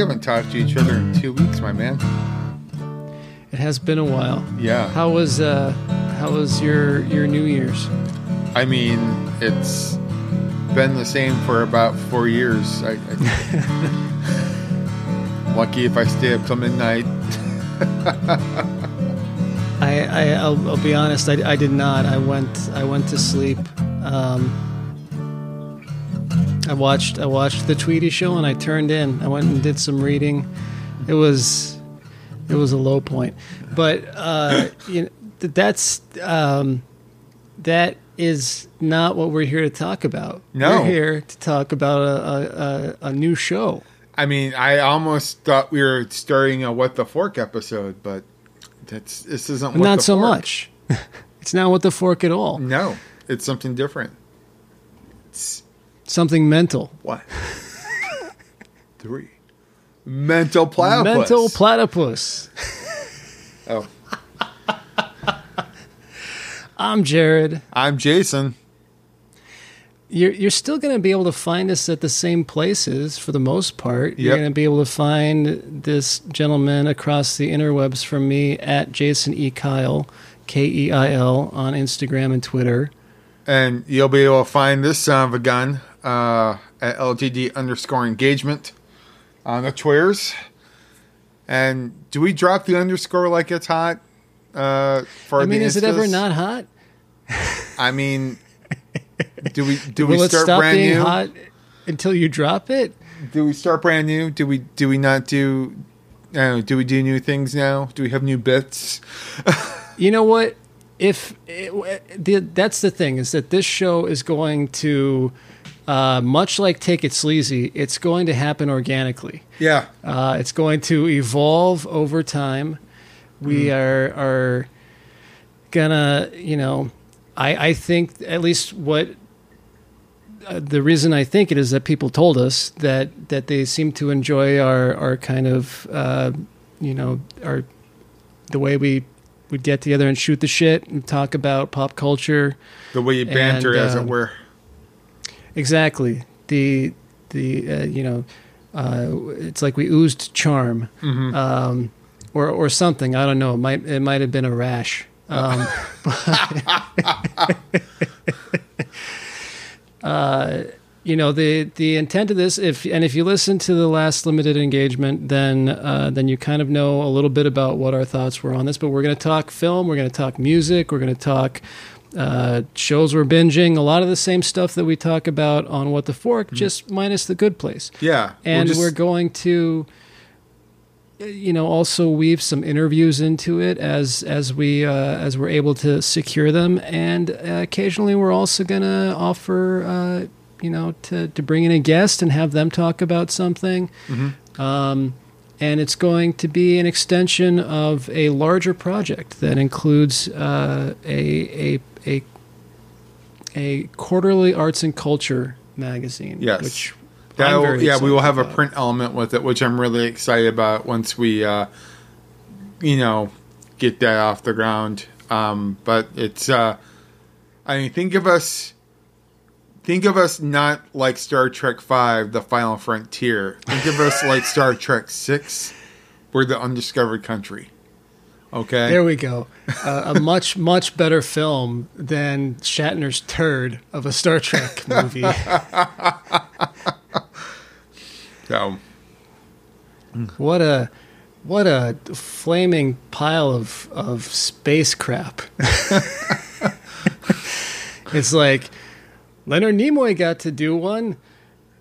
haven't talked to each other in two weeks, my man. It has been a while. Yeah. How was uh how was your your New Year's? I mean, it's been the same for about four years. I, I lucky if I stay up till midnight. I, I I'll, I'll be honest. I, I did not. I went I went to sleep. Um, I watched I watched the Tweety show and I turned in. I went and did some reading. It was it was a low point, but uh, you know, that's um, that is not what we're here to talk about. No. we're here to talk about a, a, a, new show. I mean, I almost thought we were starting a What the Fork episode, but that's this isn't. What not so Fork. much. it's not what the fork at all. No, it's something different. It's Something mental. what? Three. Mental platypus. Mental platypus. oh, I'm Jared. I'm Jason. You're you're still going to be able to find us at the same places for the most part. You're going to be able to find this gentleman across the interwebs from me at Jason E Keil, K E I L on Instagram and Twitter. And you'll be able to find this son of a gun uh, at LTD underscore engagement on the Twitters. And do we drop the underscore like it's hot? Uh, for I mean, is it ever not hot? I mean, do we do we Will it start stop brand being new? hot until you drop it? Do we start brand new? Do we do we not do? I don't know, do we do new things now? Do we have new bits? You know what? If it, the, that's the thing is that this show is going to, uh, much like Take It Sleazy, it's going to happen organically. Yeah, Uh, it's going to evolve over time. We are are gonna, you know, I I think at least what uh, the reason I think it is that people told us that that they seem to enjoy our our kind of uh, you know our the way we would get together and shoot the shit and talk about pop culture. the way you banter, And, as it um, were. Exactly. The the uh, you know, uh, it's like we oozed charm, um, or or something. I don't know. It might it might have been a rash. Um, uh, you know the the intent of this. If and if you listen to the last limited engagement, then uh, then you kind of know a little bit about what our thoughts were on this. But we're going to talk film. We're going to talk music. We're going to talk uh, shows we're binging. A lot of the same stuff that we talk about on What the Fork, just minus the Good Place. Yeah, And we'll just- we're going to, you know, also weave some interviews into it as as we uh, as we're able to secure them. And uh, occasionally, we're also going to offer, uh, you know, to to bring in a guest and have them talk about something. Um, and it's going to be an extension of a larger project that includes uh, a, a a a quarterly arts and culture magazine. Yes. which That I'm will- very yeah, we will have a print element with it, which I'm really excited about once we, uh, you know, get that off the ground. Um, but it's, uh, I mean, think of us, think of us not like Star Trek Five, the Final Frontier. Think of us like Star Trek Six, we're the undiscovered country. Okay. There we go. Uh, a much much better film than Shatner's turd of a Star Trek movie. so what a what a flaming pile of of space crap. it's like Leonard Nimoy got to do one.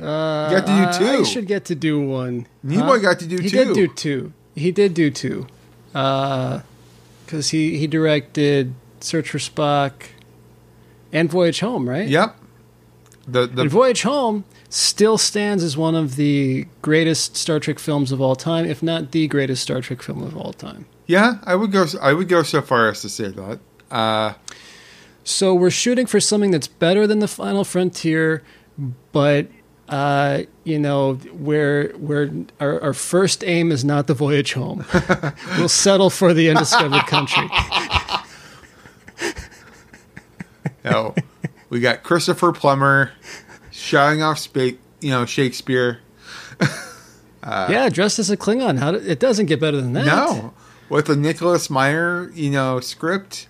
Uh, You got to do I two. should get to do one. Nimoy got to do he two. did do two. He did do two. Because he, he directed Search for Spock and Voyage Home, right? Yep. The the And Voyage Home still stands as one of the greatest Star Trek films of all time, if not the greatest Star Trek film of all time. yeah, I would go. I would go so far as to say that. Uh, So we're shooting for something that's better than the Final Frontier, but uh, you know, where where our, our first aim is not the voyage home. we'll settle for the undiscovered country. No, we got Christopher Plummer shouting off spa- you know Shakespeare. yeah, dressed as a Klingon. How do, it doesn't get better than that. No, with a Nicholas Meyer, you know, script,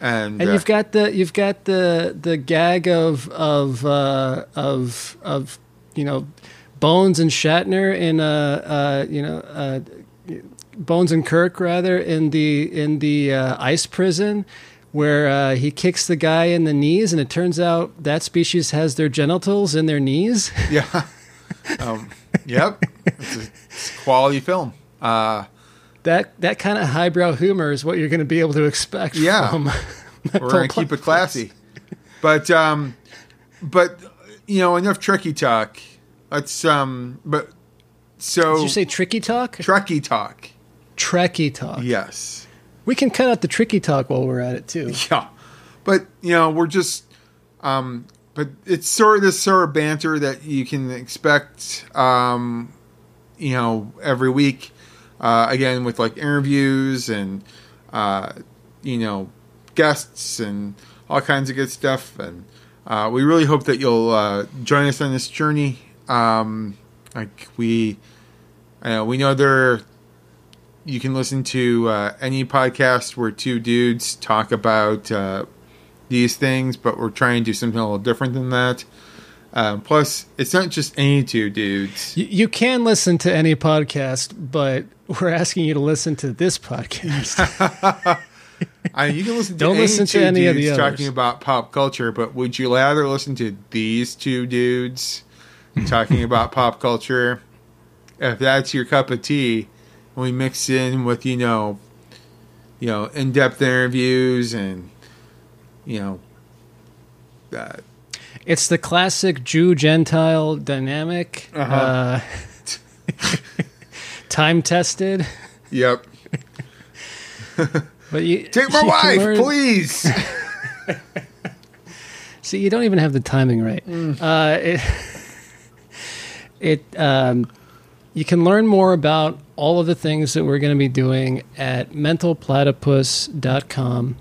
and, And uh, you've got the you've got the the gag of of uh, of of you know Bones and Shatner in uh, uh you know uh, Bones and Kirk rather in the in the uh, ice prison where uh, he kicks the guy in the knees and it turns out that species has their genitals in their knees. yeah, um, yep, it's a, it's a quality film. Uh, that that kind of highbrow humor is what you're going to be able to expect Yeah. from. we're gonna keep it classy, but um, but you know, enough tricky talk. Let's um, but so Did you say tricky talk? Trekkie talk. Trekkie talk. Yes. We can cut out the tricky talk while we're at it too. Yeah. But, you know, we're just, um, but it's sort of this sort of banter that you can expect, um, you know, every week. Uh, again, with like interviews and, uh, you know, guests and all kinds of good stuff. And uh, we really hope that you'll uh, join us on this journey. Um, like we, uh, we know there you can listen to uh, any podcast where two dudes talk about these things, but we're trying to do something a little different than that. Um, plus, it's not just any two dudes. You, you can listen to any podcast, but we're asking you to listen to this podcast. I mean, you can listen to Don't any listen to two any of the dudes others. talking about pop culture, but would you rather listen to these two dudes talking about pop culture? If that's your cup of tea, and we mix in with you know, you know, in-depth interviews and you know, uh, it's the classic Jew Gentile dynamic, Uh-huh. uh, time tested. yep. But you Take my you wife, learn- please. See, you don't even have the timing right. Uh, it, it um, you can learn more about all of the things that we're going to be doing at mentalplatypus.com.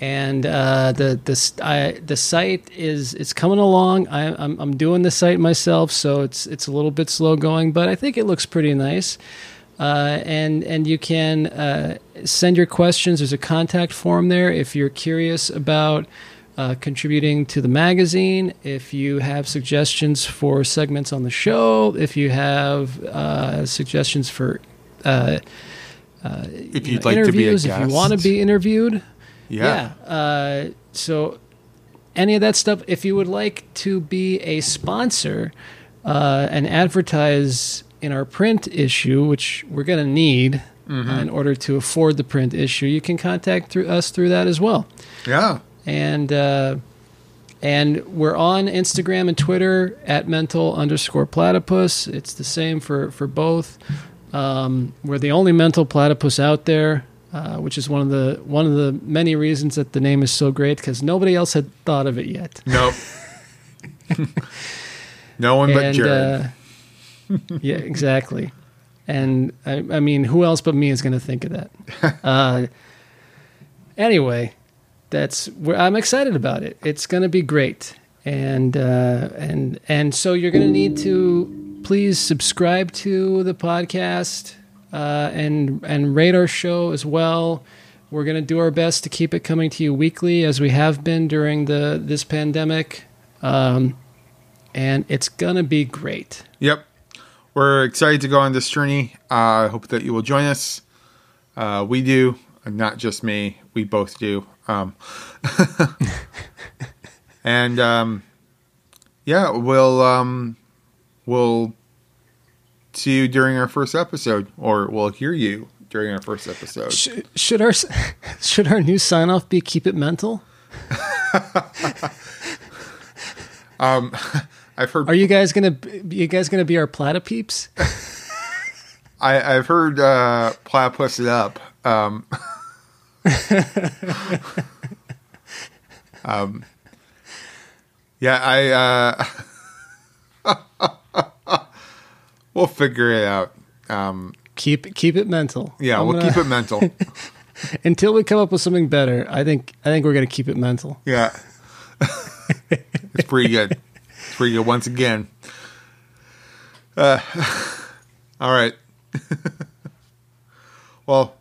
And uh, the the I, the site is it's coming along. I, I'm I'm doing the site myself, so it's it's a little bit slow going, but I think it looks pretty nice. Uh, and and you can uh, send your questions. There's a contact form there if you're curious about uh, contributing to the magazine. If you have suggestions for segments on the show, if you have uh, suggestions for uh, if you you'd know, like to be a interviews, guest, if you want to be interviewed, yeah, yeah. Uh, so any of that stuff, if you would like to be a sponsor uh, and advertise in our print issue, which we're going to need uh, in order to afford the print issue, you can contact through us through that as well. yeah, And uh, and we're on Instagram and Twitter at mental underscore platypus. It's the same for for both. Um, we're the only mental platypus out there, uh, which is one of the one of the many reasons that the name is so great because nobody else had thought of it yet. nope. no one but Jared. uh, yeah, exactly. And I, I mean, who else but me is going to think of that? uh, anyway, that's where I'm excited about it. It's going to be great, and uh, and and so you're going to need to please subscribe to the podcast uh, and and our show as well. We're going to do our best to keep it coming to you weekly as we have been during the this pandemic. Um, and it's gonna be great. Yep. We're excited to go on this journey. I hope that you will join us. Uh, we do, not just me. We both do. Um, and um, yeah, we'll um, we'll see you during our first episode, or we'll hear you during our first episode. Should, should our should our new sign off be "Keep it mental"? I've heard Are you guys gonna you guys gonna be our platypeeps? I, I've heard uh, platypus it up. Um, um, yeah, I. Uh, we'll figure it out. Um, keep keep it mental. yeah, I'm we'll gonna- keep it mental. until we come up with something better. I think I think we're gonna keep it mental. Yeah, it's pretty good. It's pretty good once again. Uh, All right. well,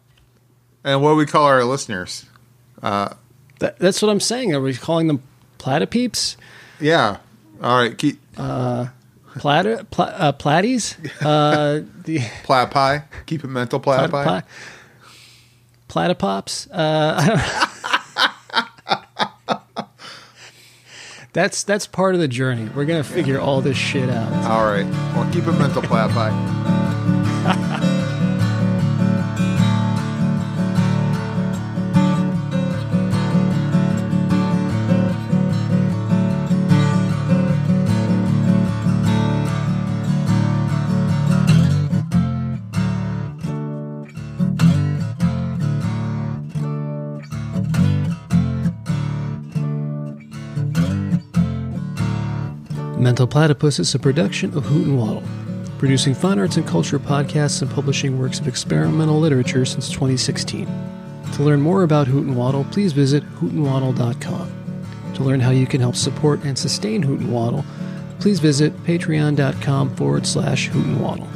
and what do we call our listeners? That, that's what I'm saying. Are we calling them platypeeps? Yeah. All right. Keep Platter, pla, uh, platies? Uh, the plat pie. Keep it mental. Plat pie. pla, platypops? Uh, I don't that's that's part of the journey. We're gonna figure all this shit out. All right. Well, keep it mental. Plat pie. Mental Platypus is a production of Hoot and Waddle, producing fine arts and culture podcasts and publishing works of experimental literature since 2016. To learn more about Hoot and Waddle, please visit hootandwaddle.com. To learn how you can help support and sustain Hoot and Waddle, please visit patreon.com forward slash hoot and waddle.